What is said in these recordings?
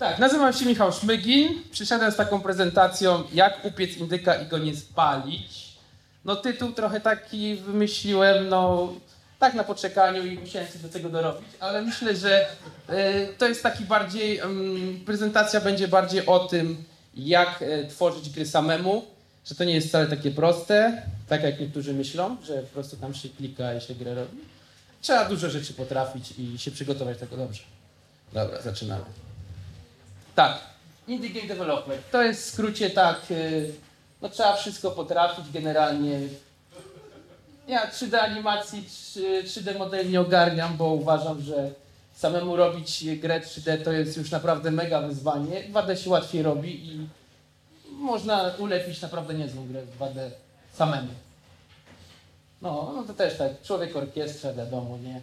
Tak, nazywam się Michał Szmygin. Przyszedłem z taką prezentacją, jak upiec indyka i go nie spalić. No tytuł trochę taki wymyśliłem, no tak na poczekaniu i musiałem się do tego dorobić, ale myślę, że e, to jest taki bardziej, mm, prezentacja będzie bardziej o tym, jak e, tworzyć gry samemu, że to nie jest wcale takie proste, tak jak niektórzy myślą, że po prostu tam się klika i się grę robi. Trzeba dużo rzeczy potrafić i się przygotować tego dobrze. Dobra, zaczynamy. Tak, Indie Game Developer. To jest w skrócie tak, y, no trzeba wszystko potrafić generalnie. Ja 3D animacji, 3D modeli nie ogarniam, bo uważam, że samemu robić grę 3D to jest już naprawdę mega wyzwanie. 2D się łatwiej robi i można ulepić naprawdę niezłą grę w 2D samemu. No, no to też tak, człowiek orkiestrza, wiadomo, nie?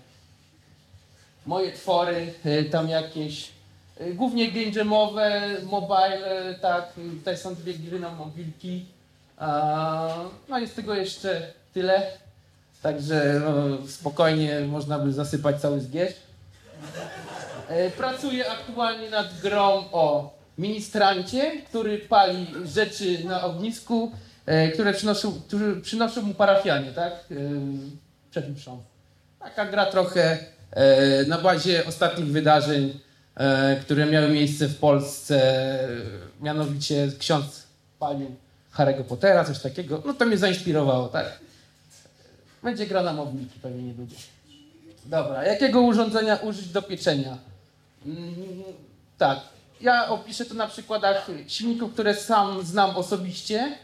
Moje twory, y, tam jakieś, głównie game jamowe, mobile, y, tak, tutaj są dwie gry na mobilki. No i z tego jeszcze tyle. Także no, spokojnie można by zasypać cały zgierz. Pracuję aktualnie nad grą o ministrancie, który pali rzeczy na ognisku, które przynoszą, które przynoszą mu parafianie, tak? Przed mszą. Taka gra trochę na bazie ostatnich wydarzeń, które miały miejsce w Polsce, mianowicie ksiądz palił Harry'ego Pottera, coś takiego. No to mnie zainspirowało, tak? Będzie gra na mobilki pewnie niedługo. Dobra, jakiego urządzenia użyć do pieczenia? Mm, tak, ja opiszę to na przykładach silników, które sam znam osobiście.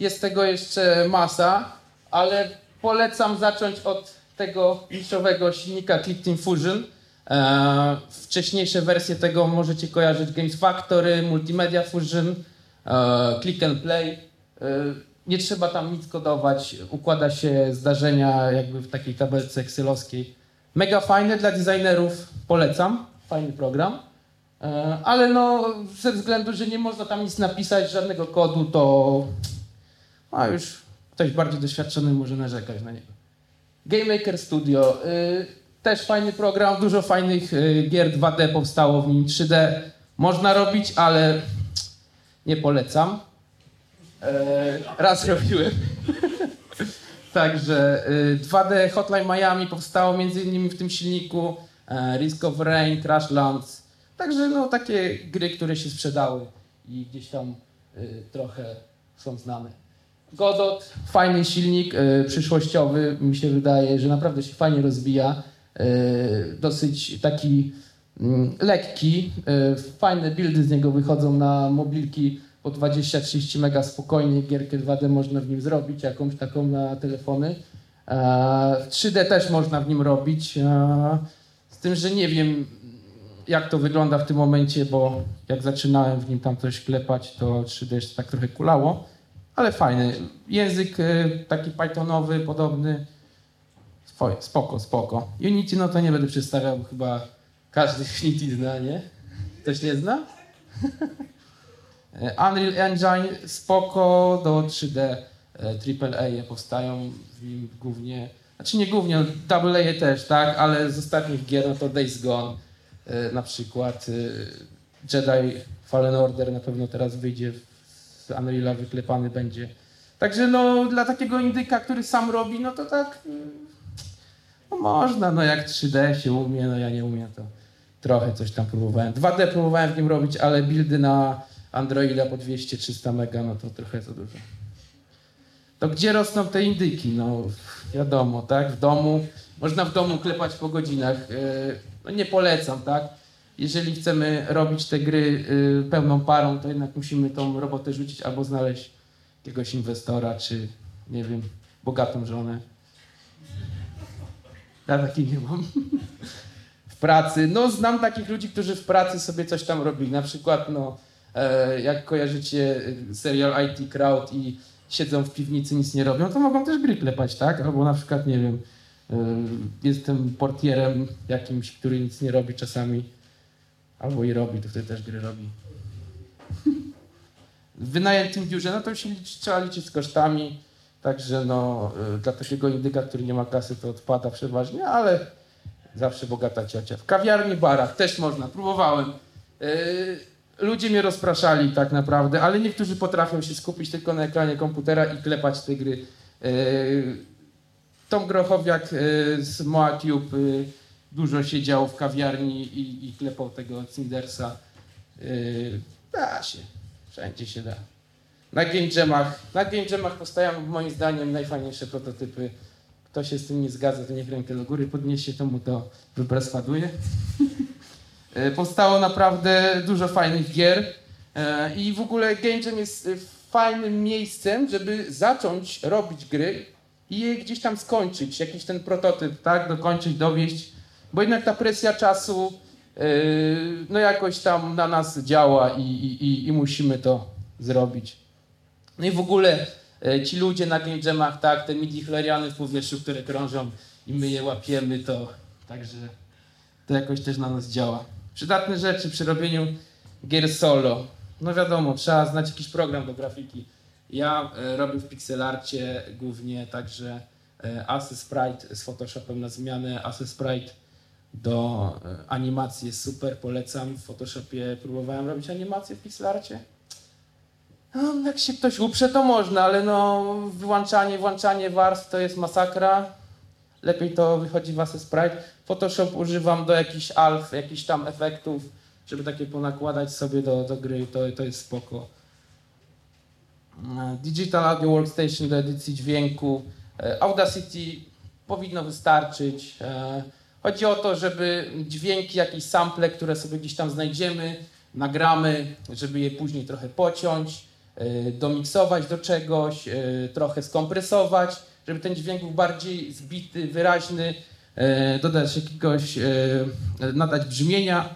Jest tego jeszcze masa, ale polecam zacząć od tego niszowego silnika Click Team Fusion. E, wcześniejsze wersje tego możecie kojarzyć Games Factory, Multimedia Fusion, e, Click and Play. E, nie trzeba tam nic kodować, układa się zdarzenia jakby w takiej tabelce excelowskiej. Mega fajne dla designerów, polecam, fajny program. Ale no, ze względu, że nie można tam nic napisać, żadnego kodu, to a już ktoś bardziej doświadczony może narzekać na niego. Game Maker Studio. Y, też fajny program, dużo fajnych y, gier 2D powstało w nim. 3D można robić, ale nie polecam. E, raz robiłem. Także 2D y, Hotline Miami powstało między innymi w tym silniku. E, Risk of Rain, Crashlands. Także no, takie gry, które się sprzedały i gdzieś tam trochę są znane. Godot, fajny silnik y, przyszłościowy, mi się wydaje, że naprawdę się fajnie rozwija. Y, dosyć taki y, lekki, fajne buildy z niego wychodzą na mobilki po 20-30 mega spokojnie, gierkę 2D można w nim zrobić, jakąś taką na telefony. W 3D też można w nim robić, z tym, że nie wiem jak to wygląda w tym momencie, bo jak zaczynałem w nim tam coś klepać, to 3D jeszcze tak trochę kulało ale fajny. Język taki Pythonowy, podobny. Spoko, spoko. Unity, no to nie będę przedstawiał, chyba każdy Unity zna, nie? Ktoś nie zna? Unreal Engine, spoko, do 3D AAA powstają w nim głównie, znaczy nie głównie, AA też, tak, ale z ostatnich gier, no to Days Gone na przykład, Jedi Fallen Order na pewno teraz wyjdzie z Unreal'a wyklepany będzie. Także no, dla takiego indyka, który sam robi, no to tak no można, no jak 3D się umie, no ja nie umiem, to trochę coś tam próbowałem. 2D próbowałem w nim robić, ale buildy na Androida po 200-300 mega, no to trochę za dużo. To gdzie rosną te indyki? No wiadomo, tak, w domu. Można w domu klepać po godzinach. E, no nie polecam, tak jeżeli chcemy robić te gry y, pełną parą, to jednak musimy tą robotę rzucić albo znaleźć jakiegoś inwestora, czy nie wiem, bogatą żonę. Ja takiej nie mam. w pracy. No, znam takich ludzi, którzy w pracy sobie coś tam robili. Na przykład, no, e, jak kojarzycie y, serial IT Crowd i siedzą w piwnicy, nic nie robią, to mogą też gry klepać, tak? Albo na przykład, nie wiem, y, jestem portierem jakimś, który nic nie robi czasami Albo i robi, to wtedy też gry robi. W wynajętym biurze, no to się liczy, trzeba liczyć z kosztami. Także no, y, dla takiego indyka, który nie ma kasy, to odpada przeważnie, ale zawsze bogata ciocia. W kawiarni, barach też można, próbowałem. Yy, ludzie mnie rozpraszali tak naprawdę, ale niektórzy potrafią się skupić tylko na ekranie komputera i klepać te gry. Yy, Tom Grochowiak z MoaTube dużo siedział w kawiarni i, i klepał tego Cindersa. Da się, wszędzie się da. Na Game Jamach, na Game Jamach powstają moim zdaniem najfajniejsze prototypy. Kto się z tym nie zgadza, to niech rękę do góry podniesie, to mu to wypreskładuje. E, Powstało naprawdę dużo fajnych gier e, i w ogóle Game Jam jest e, fajnym miejscem, żeby zacząć robić gry i je gdzieś tam skończyć, jakiś ten prototyp, tak, dokończyć, dowieść, bo jednak ta presja czasu e, no jakoś tam na nas działa i, i- i musimy to zrobić. No i w ogóle e, ci ludzie na Game Jamach, tak, te midichloriany w powietrzu, które krążą i my je łapiemy, to także to jakoś też na nas działa. Przydatne rzeczy przy robieniu gier solo. No wiadomo, trzeba znać jakiś program do grafiki. Ja e, robię w pixelarcie głównie także e, Assy Sprite z Photoshopem na zmianę. Assy Sprite do animacji jest super, polecam. W Photoshopie próbowałem robić animację w pixelarcie. No, jak się ktoś uprze, to można, ale no wyłączanie, włączanie warstw to jest masakra. Lepiej to wychodzi w Assy Sprite. Photoshop używam do jakichś alf, jakichś tam efektów, żeby takie ponakładać sobie do, do gry, to, to jest spoko. E, Digital Audio Workstation do edycji dźwięku. E, Audacity powinno wystarczyć. E, Chodzi o to, żeby dźwięki, jakieś sample, które sobie gdzieś tam znajdziemy, nagramy, żeby je później trochę pociąć, domiksować do czegoś, e, trochę skompresować, żeby ten dźwięk był bardziej zbity, wyraźny, e, dodać jakiegoś, e, nadać brzmienia,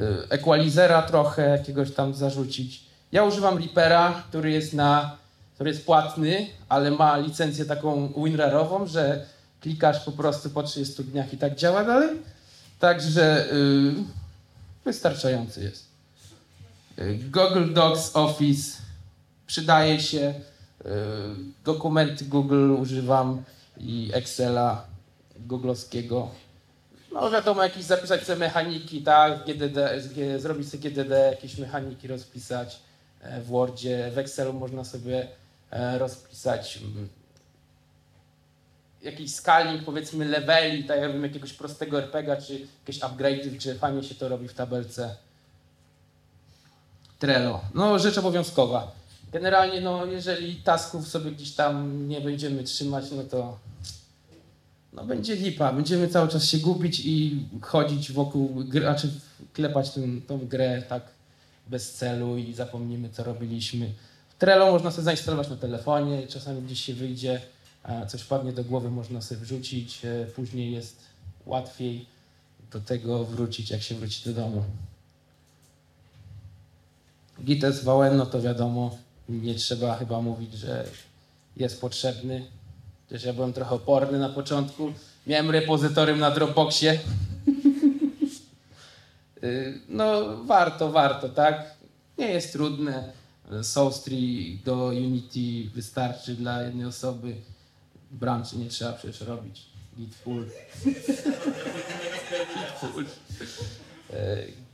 e, equalizera trochę jakiegoś tam zarzucić. Ja używam Reapera, który jest na, który jest płatny, ale ma licencję taką WinRARową, że klikasz po prostu po 30 dniach i tak działa dalej. Także y, wystarczający jest. Google Docs Office przydaje się. Y, dokumenty Google używam i Excela googlowskiego. No wiadomo, jakieś zapisać sobie mechaniki, tak, GDD, zrobić sobie GDD, jakieś mechaniki rozpisać e, w Wordzie, w Excelu można sobie e, rozpisać mm, jakiś scaling, powiedzmy leveli, tak jakbym jakiegoś prostego RPGa, czy jakieś upgrade'y, czy fajnie się to robi w tabelce. Trello. No, rzecz obowiązkowa. Generalnie, no, jeżeli tasków sobie gdzieś tam nie będziemy trzymać, no to no, będzie lipa. Będziemy cały czas się gubić i chodzić wokół, gry, znaczy klepać ten, tą grę tak bez celu i zapomnimy, co robiliśmy. Trello można sobie zainstalować na telefonie, czasami gdzieś się wyjdzie, coś wpadnie do głowy, można sobie wrzucić, e, później jest łatwiej do tego wrócić, jak się wróci do domu. Git SVN, no to wiadomo, nie trzeba chyba mówić, że jest potrzebny. Też ja byłem trochę oporny na początku. Miałem repozytorium na Dropboxie. Y, No, warto, warto, tak? Nie jest trudne. Soulstree do Unity wystarczy dla jednej osoby. Branży nie trzeba przecież robić. Git full. Git full.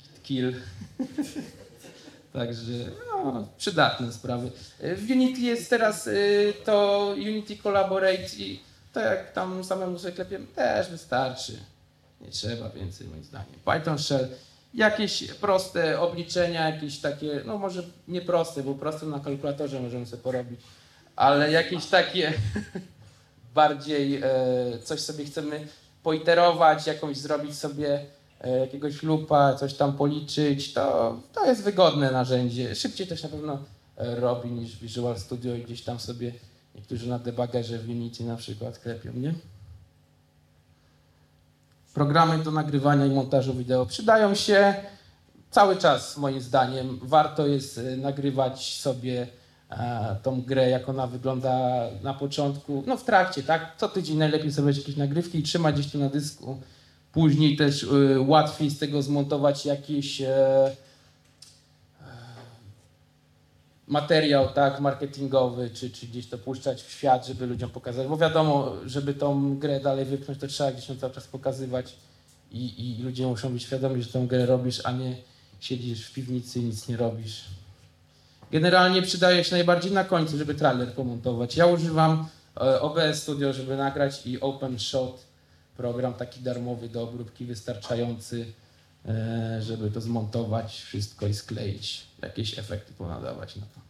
Git kill. Także no, przydatne sprawy. W Unity jest teraz y, to Unity Collaborate i to jak tam samemu sobie klepiemy też wystarczy. Nie trzeba więcej moim zdaniem. Python Shell, jakieś proste obliczenia, jakieś takie, no może nie proste, bo proste na kalkulatorze możemy sobie porobić, ale jakieś takie bardziej e, coś sobie chcemy poiterować, jakąś zrobić sobie jakiegoś lupa, coś tam policzyć, to, to jest wygodne narzędzie. Szybciej też na pewno e, robi niż Visual Studio i gdzieś tam sobie niektórzy na debuggerze w Unity na przykład klepią, nie? Programy do nagrywania i montażu wideo przydają się cały czas, moim zdaniem. Warto jest e, nagrywać sobie e, tą grę, jak ona wygląda na początku, no w trakcie, tak? Co tydzień najlepiej sobie jakieś nagrywki i trzymać gdzieś tu na dysku. Później też y, łatwiej z tego zmontować jakiś e, e, materiał, tak, marketingowy, czy, czy gdzieś to puszczać w świat, żeby ludziom pokazać. Bo wiadomo, żeby tą grę dalej wypchnąć, to trzeba gdzieś ją cały czas pokazywać i, i ludzie muszą być świadomi, że tą grę robisz, a nie siedzisz w piwnicy i nic nie robisz. Generalnie przydaje się najbardziej na końcu, żeby trailer pomontować. Ja używam e, OBS Studio, żeby nagrać i OpenShot, program taki darmowy do obróbki wystarczający, e, żeby to zmontować wszystko i skleić, jakieś efekty ponadawać na to.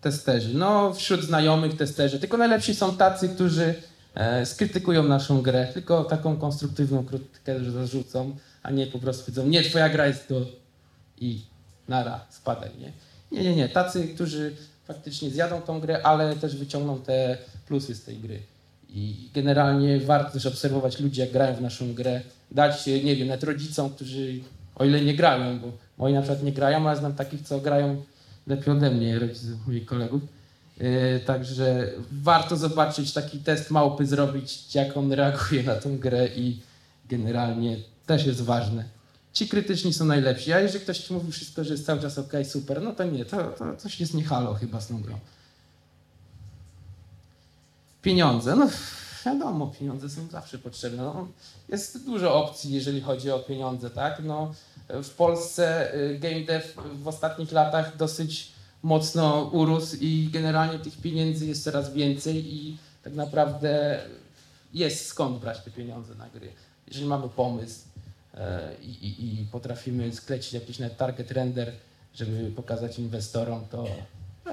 Testerzy. No, wśród znajomych testerzy, tylko najlepsi są tacy, którzy e, skrytykują naszą grę, tylko taką konstruktywną krytykę, że zarzucą, a nie po prostu powiedzą, nie, twoja gra jest to i nara, spadaj, nie? Nie, nie, nie. Tacy, którzy faktycznie zjadą tą grę, ale też wyciągną te plusy z tej gry. I generalnie warto też obserwować ludzi, jak grają w naszą grę. Dać, nie wiem, nawet rodzicom, którzy o ile nie grają, bo moi na przykład nie grają, ale znam takich, co grają lepiej ode mnie, rodziców moich kolegów. Yy, także warto zobaczyć taki test małpy, zrobić, jak on reaguje na tą grę i generalnie też jest ważne. Ci krytyczni są najlepsi, a jeżeli ktoś ci mówi wszystko, że jest cały czas ok, super, no to nie, to, to coś jest nie halo chyba z tą grą. Pieniądze, no wiadomo, pieniądze są zawsze potrzebne. No, jest dużo opcji, jeżeli chodzi o pieniądze, tak? No, w Polsce y, game dev w ostatnich latach dosyć mocno urósł i generalnie tych pieniędzy jest coraz więcej i tak naprawdę jest skąd brać te pieniądze na gry. Jeżeli mamy pomysł e, i, i, i potrafimy sklecić jakiś net target render, żeby pokazać inwestorom, to,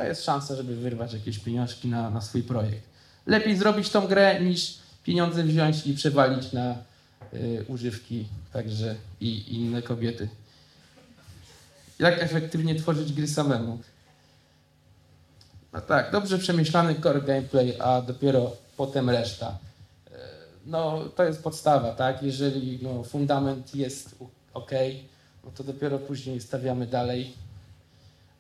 jest szansa, żeby wyrwać jakieś pieniążki na, na swój projekt. Lepiej zrobić tą grę niż pieniądze wziąć i przewalić na y, używki także i, inne kobiety. Jak efektywnie tworzyć gry samemu? No tak, dobrze przemyślany core gameplay, a dopiero potem reszta. E, No, to jest podstawa, tak? Jeżeli no, fundament jest ok, no to dopiero później stawiamy dalej,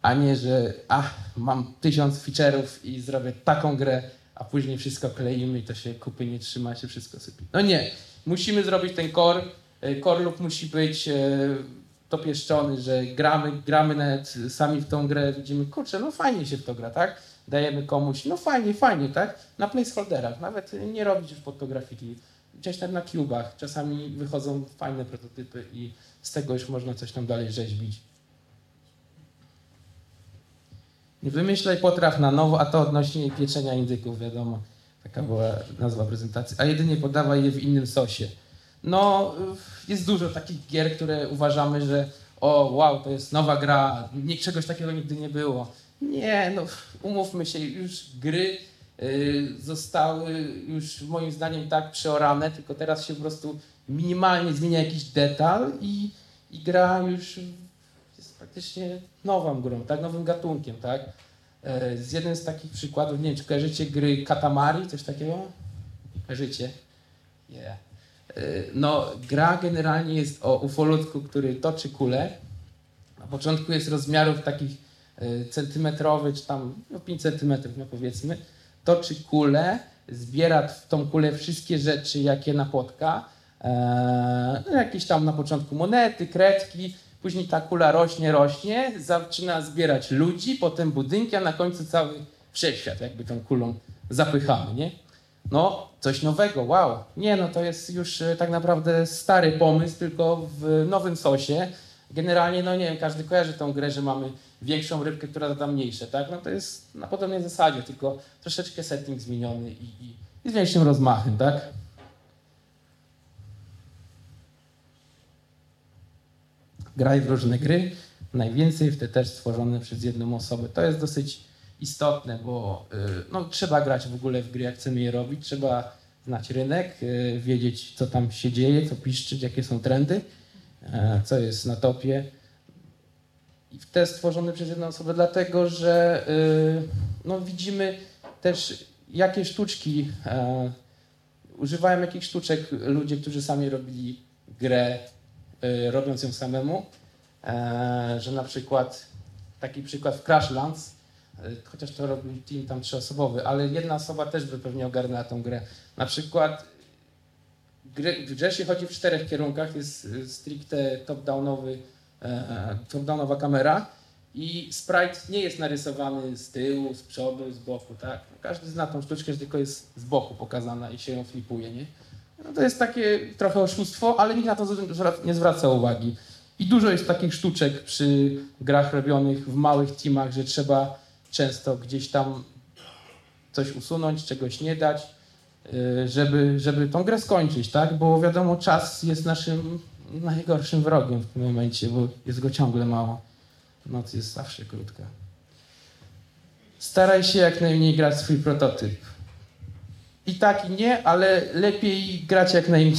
a nie, że a, mam tysiąc feature'ów i zrobię taką grę, a później wszystko kleimy i to się kupy nie trzyma, się wszystko sypie. No nie, musimy zrobić ten core. Core look musi być e, dopieszczony, że gramy, gramy nawet sami w tą grę, widzimy, kurczę, no fajnie się w to gra, tak? Dajemy komuś, no fajnie, fajnie, tak? Na placeholderach, nawet nie robić już pod to graffiti. Gdzieś tam na cubach, czasami wychodzą fajne prototypy i z tego już można coś tam dalej rzeźbić. Nie wymyślaj potraw na nowo, a to odnośnie pieczenia indyków, wiadomo. Taka była nazwa prezentacji. A jedynie podawaj je w innym sosie. No, jest dużo takich gier, które uważamy, że o wow, to jest nowa gra, nie, czegoś takiego nigdy nie było. Nie, no umówmy się, już gry y, zostały już moim zdaniem tak przeorane, tylko teraz się po prostu minimalnie zmienia jakiś detal i, i gra już praktycznie nową grą, tak, nowym gatunkiem, tak. E, Z jednym z takich przykładów, nie wiem, czy kojarzycie gry Katamari, coś takiego? Kojarzycie? Yeah. E, No, gra generalnie jest o ufolutku, który toczy kulę. Na początku jest rozmiarów takich e, centymetrowych, czy tam no 5 centymetrów, no powiedzmy. Toczy kulę, zbiera w tą kulę wszystkie rzeczy, jakie napotka. E, no, jakieś tam na początku monety, kredki, później ta kula rośnie, rośnie, zaczyna zbierać ludzi, potem budynki, a na końcu cały wszechświat jakby tą kulą zapychamy, nie? No, coś nowego, wow. Nie, no to jest już e, tak naprawdę stary pomysł, tylko w nowym sosie. Generalnie, no nie wiem, każdy kojarzy tą grę, że mamy większą rybkę, która zada mniejsze, tak? No to jest na podobnej zasadzie, tylko troszeczkę setting zmieniony i, i, i z większym rozmachem, tak? Graj w różne gry, najwięcej w te też stworzone przez jedną osobę. To jest dosyć istotne, bo y, no, trzeba grać w ogóle w gry, jak chcemy je robić, trzeba znać rynek, y, wiedzieć co tam się dzieje, co piszczyć, jakie są trendy, e, co jest na topie. I te stworzone przez jedną osobę, dlatego że y, no, widzimy też jakie sztuczki, e, używają jakich sztuczek ludzie, którzy sami robili grę, robiąc ją samemu, e, że na przykład taki przykład w Crashlands, y, chociaż to robił team tam trzyosobowy, ale jedna osoba też by pewnie ogarnęła tą grę. Na przykład gry, grze się chodzi w czterech kierunkach, jest y, stricte top-downowy, e, top-downowa kamera i sprite nie jest narysowany z tyłu, z przodu, z boku, tak? Każdy zna tą sztuczkę, że tylko jest z boku pokazana i się ją flipuje, nie? No to jest takie trochę oszustwo, ale nikt na to nie zwraca uwagi. I dużo jest takich sztuczek przy grach robionych w małych teamach, że trzeba często gdzieś tam coś usunąć, czegoś nie dać, y, żeby, żeby tą grę skończyć, tak? Bo wiadomo, czas jest naszym najgorszym wrogiem w tym momencie, bo jest go ciągle mało. Noc jest zawsze krótka. Staraj się jak najmniej grać swój prototyp. I tak i nie, ale lepiej grać jak najmniej.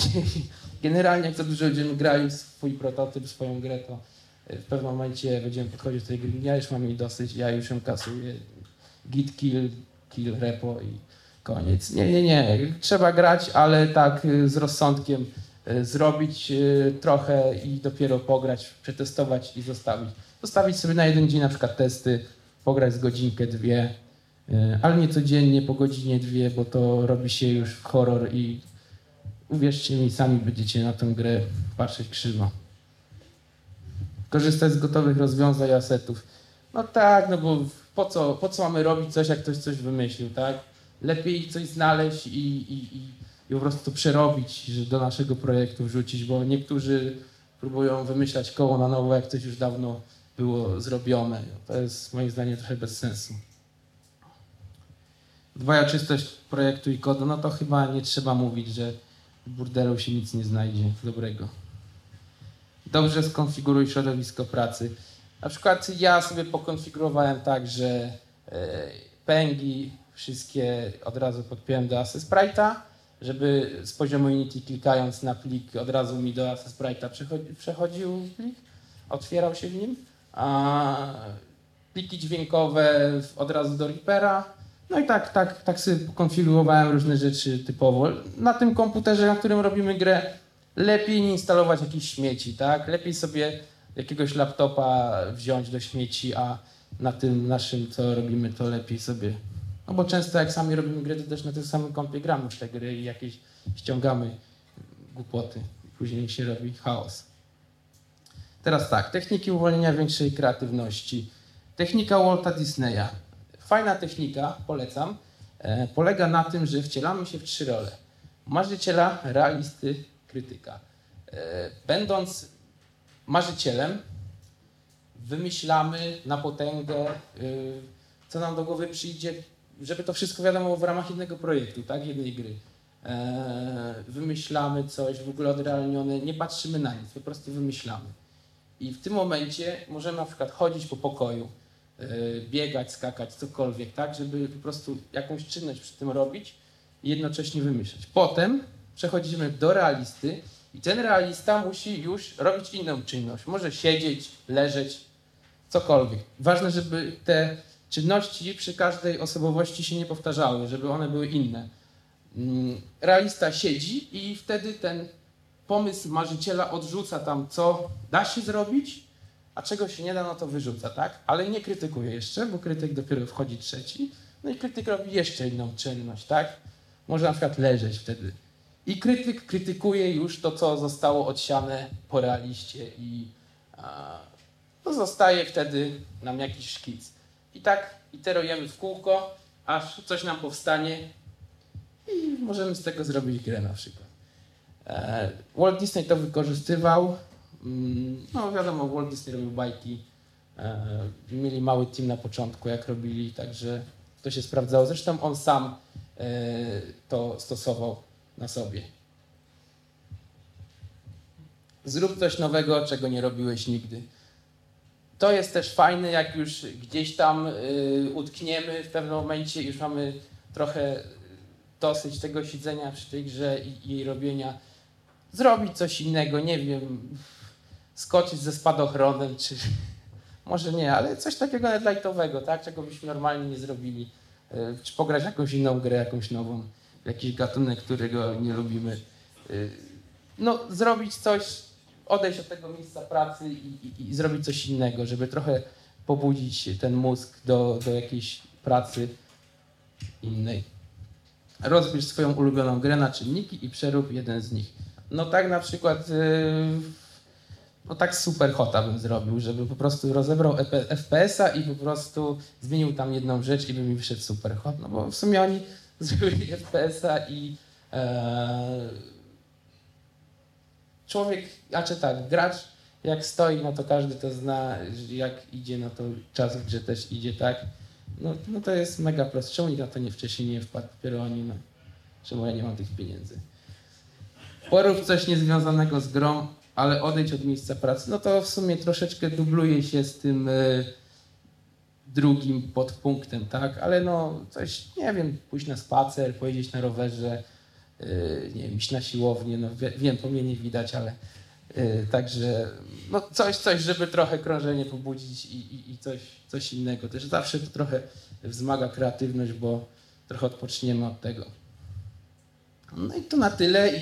Generalnie jak za dużo będziemy grali swój prototyp, swoją grę, to w pewnym momencie będziemy podchodzić do tej gry. Ja już mam jej dosyć, ja już ją kasuję. Git kill, kill repo i koniec. Nie, nie, nie. Trzeba grać, ale tak y, z rozsądkiem y, zrobić trochę i dopiero pograć, przetestować i zostawić. Zostawić sobie na jeden dzień na przykład testy, pograć z godzinkę, dwie, ale nie codziennie, po godzinie, dwie, bo to robi się już horror i uwierzcie mi, sami będziecie na tę grę patrzeć krzywo. Korzystać z gotowych rozwiązań asetów. No tak, no bo po co, po co mamy robić coś, jak ktoś coś wymyślił, tak? Lepiej coś znaleźć i, i, i, i po prostu przerobić, że do naszego projektu wrzucić, bo niektórzy próbują wymyślać koło na nowo, jak coś już dawno było zrobione. To jest moim zdaniem trochę bez sensu. Dbaja czystość projektu i kodu, no to chyba nie trzeba mówić, że w burdelu się nic nie znajdzie dobrego. Dobrze skonfiguruj środowisko pracy. Na przykład ja sobie pokonfigurowałem tak, że e, pęgi wszystkie od razu podpiąłem do Access Sprite'a, żeby z poziomu Unity klikając na plik od razu mi do Access Sprite'a przechodził plik, otwierał się w nim. A pliki dźwiękowe od razu do Reapera. No i tak, tak, tak sobie konfigurowałem różne rzeczy typowo. Na tym komputerze, na którym robimy grę, lepiej nie instalować jakichś śmieci, tak? Lepiej sobie jakiegoś laptopa wziąć do śmieci, a na tym naszym, co robimy, to lepiej sobie. No bo często jak sami robimy gry, to też na tym samym kompie gramy w te gry i jakieś ściągamy głupoty. Później się robi chaos. Teraz tak, techniki uwolnienia większej kreatywności. Technika Walta Disneya. Fajna technika, polecam. E, polega na tym, że wcielamy się w trzy role. Marzyciela, realisty, krytyka. E, będąc marzycielem, wymyślamy na potęgę, y, co nam do głowy przyjdzie, żeby to wszystko wiadomo w ramach jednego projektu, tak, jednej gry. E, wymyślamy coś w ogóle odrealnione, nie patrzymy na nic, po prostu wymyślamy. I w tym momencie możemy na przykład chodzić po pokoju, e, biegać, skakać, cokolwiek, tak, żeby po prostu jakąś czynność przy tym robić i jednocześnie wymyślać. Potem przechodzimy do realisty, i ten realista musi już robić inną czynność. Może siedzieć, leżeć, cokolwiek. Ważne, żeby te czynności przy każdej osobowości się nie powtarzały, żeby one były inne. Mm, realista siedzi i wtedy ten pomysł marzyciela odrzuca tam, co da się zrobić, a czego się nie da, no to wyrzuca, tak? Ale nie krytykuje jeszcze, bo krytyk dopiero wchodzi trzeci. No i krytyk robi jeszcze inną czynność, tak? Może na przykład leżeć wtedy. I krytyk krytykuje już to, co zostało odsiane po realiście i a, to zostaje wtedy nam jakiś szkic. I tak iterujemy w kółko, aż coś nam powstanie i możemy z tego zrobić grę na przykład. E, Walt Disney to wykorzystywał. Mm, no wiadomo, Walt Disney robił bajki. E, mieli mały team na początku, jak robili, także to się sprawdzało. Zresztą on sam e, to stosował na sobie. Zrób coś nowego, czego nie robiłeś nigdy. To jest też fajne, jak już gdzieś tam y, utkniemy w pewnym momencie, już mamy trochę dosyć tego siedzenia przy tej grze i jej robienia. Zrobić coś innego, nie wiem, skoczyć ze spadochronem, czy może nie, ale coś takiego lightowego, tak? czego byśmy normalnie nie zrobili. Y, czy pograć jakąś inną grę, jakąś nową jakiś gatunek, którego nie lubimy. Y, no, zrobić coś, odejść od tego miejsca pracy i, i, i zrobić coś innego, żeby trochę pobudzić ten mózg do, do jakiejś pracy innej. Rozbierz swoją ulubioną grę na czynniki i przerób jeden z nich. No tak na przykład, yy, no tak super hota bym zrobił, żeby po prostu rozebrał FPS-a i po prostu zmienił tam jedną rzecz i by mi wyszedł super hot, no bo w sumie oni zrobili FPS-a i e, człowiek, a czy tak, gracz jak stoi, no to każdy to zna, jak idzie, no to czas w grze też idzie, tak? No, no to jest mega proste. Czemu nikt na to nie wcześniej nie wpadł? Dopiero oni, no. Czemu ja nie mam tych pieniędzy? Porób coś niezwiązanego z grą, ale odejdź od miejsca pracy. No to w sumie troszeczkę dubluje się z tym e, drugim podpunktem, tak? Ale no coś, nie wiem, pójść na spacer, pojeździć na rowerze, e, nie wiem, iść na siłownię, no wie, wiem, po mnie nie widać, ale e, także no coś, coś, żeby trochę krążenie pobudzić i, i, i coś, coś innego. Też zawsze to trochę wzmaga kreatywność, bo trochę odpoczniemy od tego. No i to na tyle i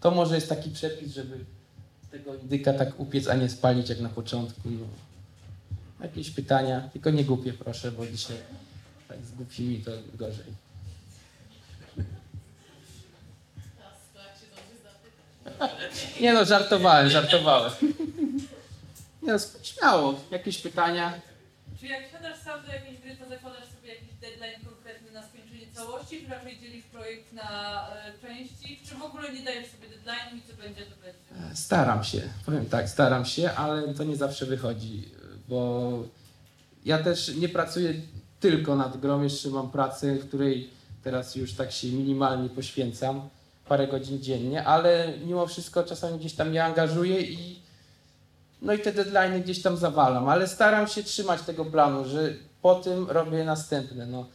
to może jest taki przepis, żeby tego indyka tak upiec, a nie spalić jak na początku. No. Jakieś pytania? Tylko nie głupie proszę, bo dzisiaj tak z głupimi to gorzej. Nie no, żartowałem, żartowałem. Nie no, śmiało. Jakieś pytania? Czy jak siadasz sam do jakiejś gry, to zakładasz sobie jakiś deadline całości, czy raczej dzielisz projekt na e, części, czy w ogóle nie dajesz sobie deadline i co będzie, to będzie? Staram się, powiem tak, staram się, ale to nie zawsze wychodzi, bo ja też nie pracuję tylko nad grą, jeszcze mam pracę, której teraz już tak się minimalnie poświęcam, parę godzin dziennie, ale mimo wszystko czasami gdzieś tam mnie angażuję i no i te deadline gdzieś tam zawalam, ale staram się trzymać tego planu, że po tym robię następne, no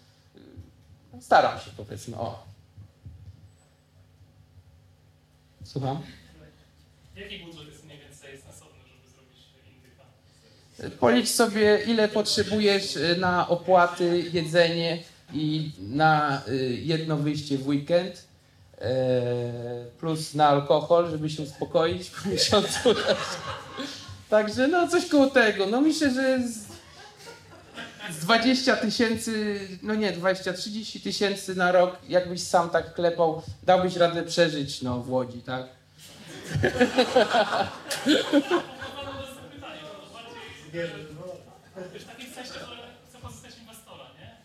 staram się powiedzmy, o. Słucham? Jaki budżet jest mniej więcej sensowny, żeby zrobić indyka? Policz sobie, ile potrzebujesz y, na opłaty, jedzenie i na y, jedno wyjście w weekend, e, plus na alkohol, żeby się uspokoić po miesiącu. Także no coś koło tego. No myślę, że z, z 20 tysięcy, no nie, 20-30 tysięcy na rok, jakbyś sam tak klepał, dałbyś radę przeżyć no, w Łodzi, tak? E, takim sensie, że pozyskać inwestora, nie?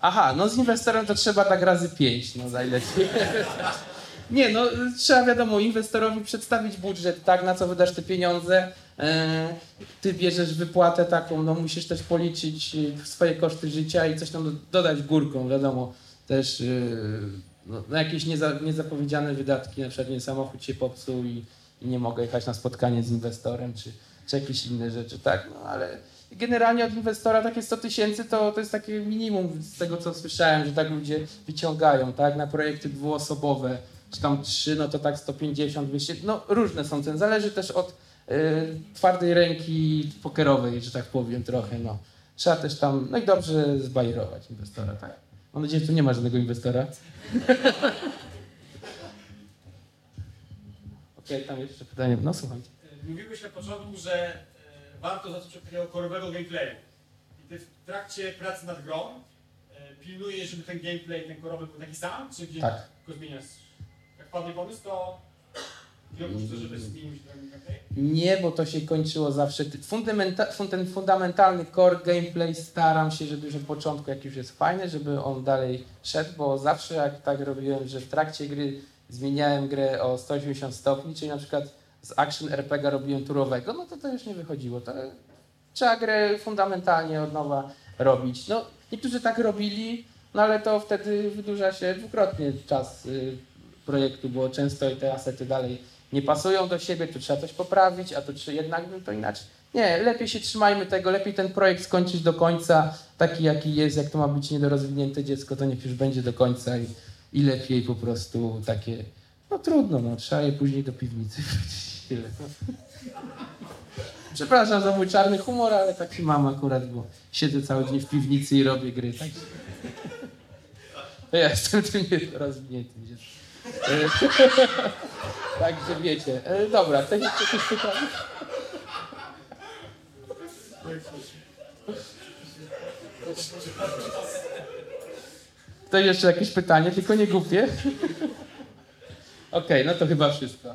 Aha, no z inwestorem to trzeba tak razy pięć, no najlepiej. Nie, no trzeba wiadomo inwestorowi przedstawić budżet, tak, na co wydasz te pieniądze. E, ty bierzesz wypłatę taką, no musisz też policzyć e, swoje koszty życia i coś tam do- dodać górką, wiadomo. Też e, no, no, jakieś nieza, niezapowiedziane wydatki, na przykład nie samochód się popsuł i, i nie mogę jechać na spotkanie z inwestorem, czy, czy jakieś inne rzeczy, tak, no ale generalnie od inwestora takie 100 tysięcy to, to jest takie minimum z tego, co słyszałem, że tak ludzie wyciągają, tak, na projekty dwuosobowe, czy tam trzy, no to tak 150, 200, no różne są ceny, zależy też od twardej ręki pokerowej, że tak powiem trochę, no. Trzeba też tam, no i dobrze zbajerować inwestora, tak. Mam nadzieję, że tu nie ma żadnego inwestora. Okej, tam jeszcze pytanie, no słuchajcie. Mówiłeś na początku, że e, warto zacząć od takiego korowego gameplayu. I ty w trakcie pracy nad grą e, pilnujesz, żeby ten gameplay, ten korowy był taki sam, czy gdzieś Tak. go zmieniasz? Jak padnie pomysł, to Nie, bo to się kończyło zawsze. Fundamenta, fun- ten fundamentalny core gameplay staram się, żeby już od początku, jak już jest fajny, żeby on dalej szedł, bo zawsze jak tak robiłem, że w trakcie gry zmieniałem grę o 180 stopni, czyli na przykład z action RPG robiłem turowego, no to to już nie wychodziło. To trzeba grę fundamentalnie od nowa robić. No, niektórzy tak robili, no ale to wtedy wydłuża się dwukrotnie czas y, projektu, bo często i te asety dalej nie pasują do siebie, tu trzeba coś poprawić, a tu czy jednak no to inaczej. Nie, lepiej się trzymajmy tego, lepiej ten projekt skończyć do końca, taki jaki jest, jak to ma być niedorozwinięte dziecko, to niech już będzie do końca i, i lepiej po prostu takie, no trudno, no trzeba je później do piwnicy tyle. Przepraszam za mój czarny humor, ale taki mam akurat, bo siedzę cały dzień w piwnicy i robię gry, tak? Ja jestem tym niedorozwiniętym dzieckiem. Także wiecie. E, dobra, to jeszcze jakieś pytanie? To jeszcze jakieś pytanie, tylko nie głupie. Okej, no to chyba wszystko.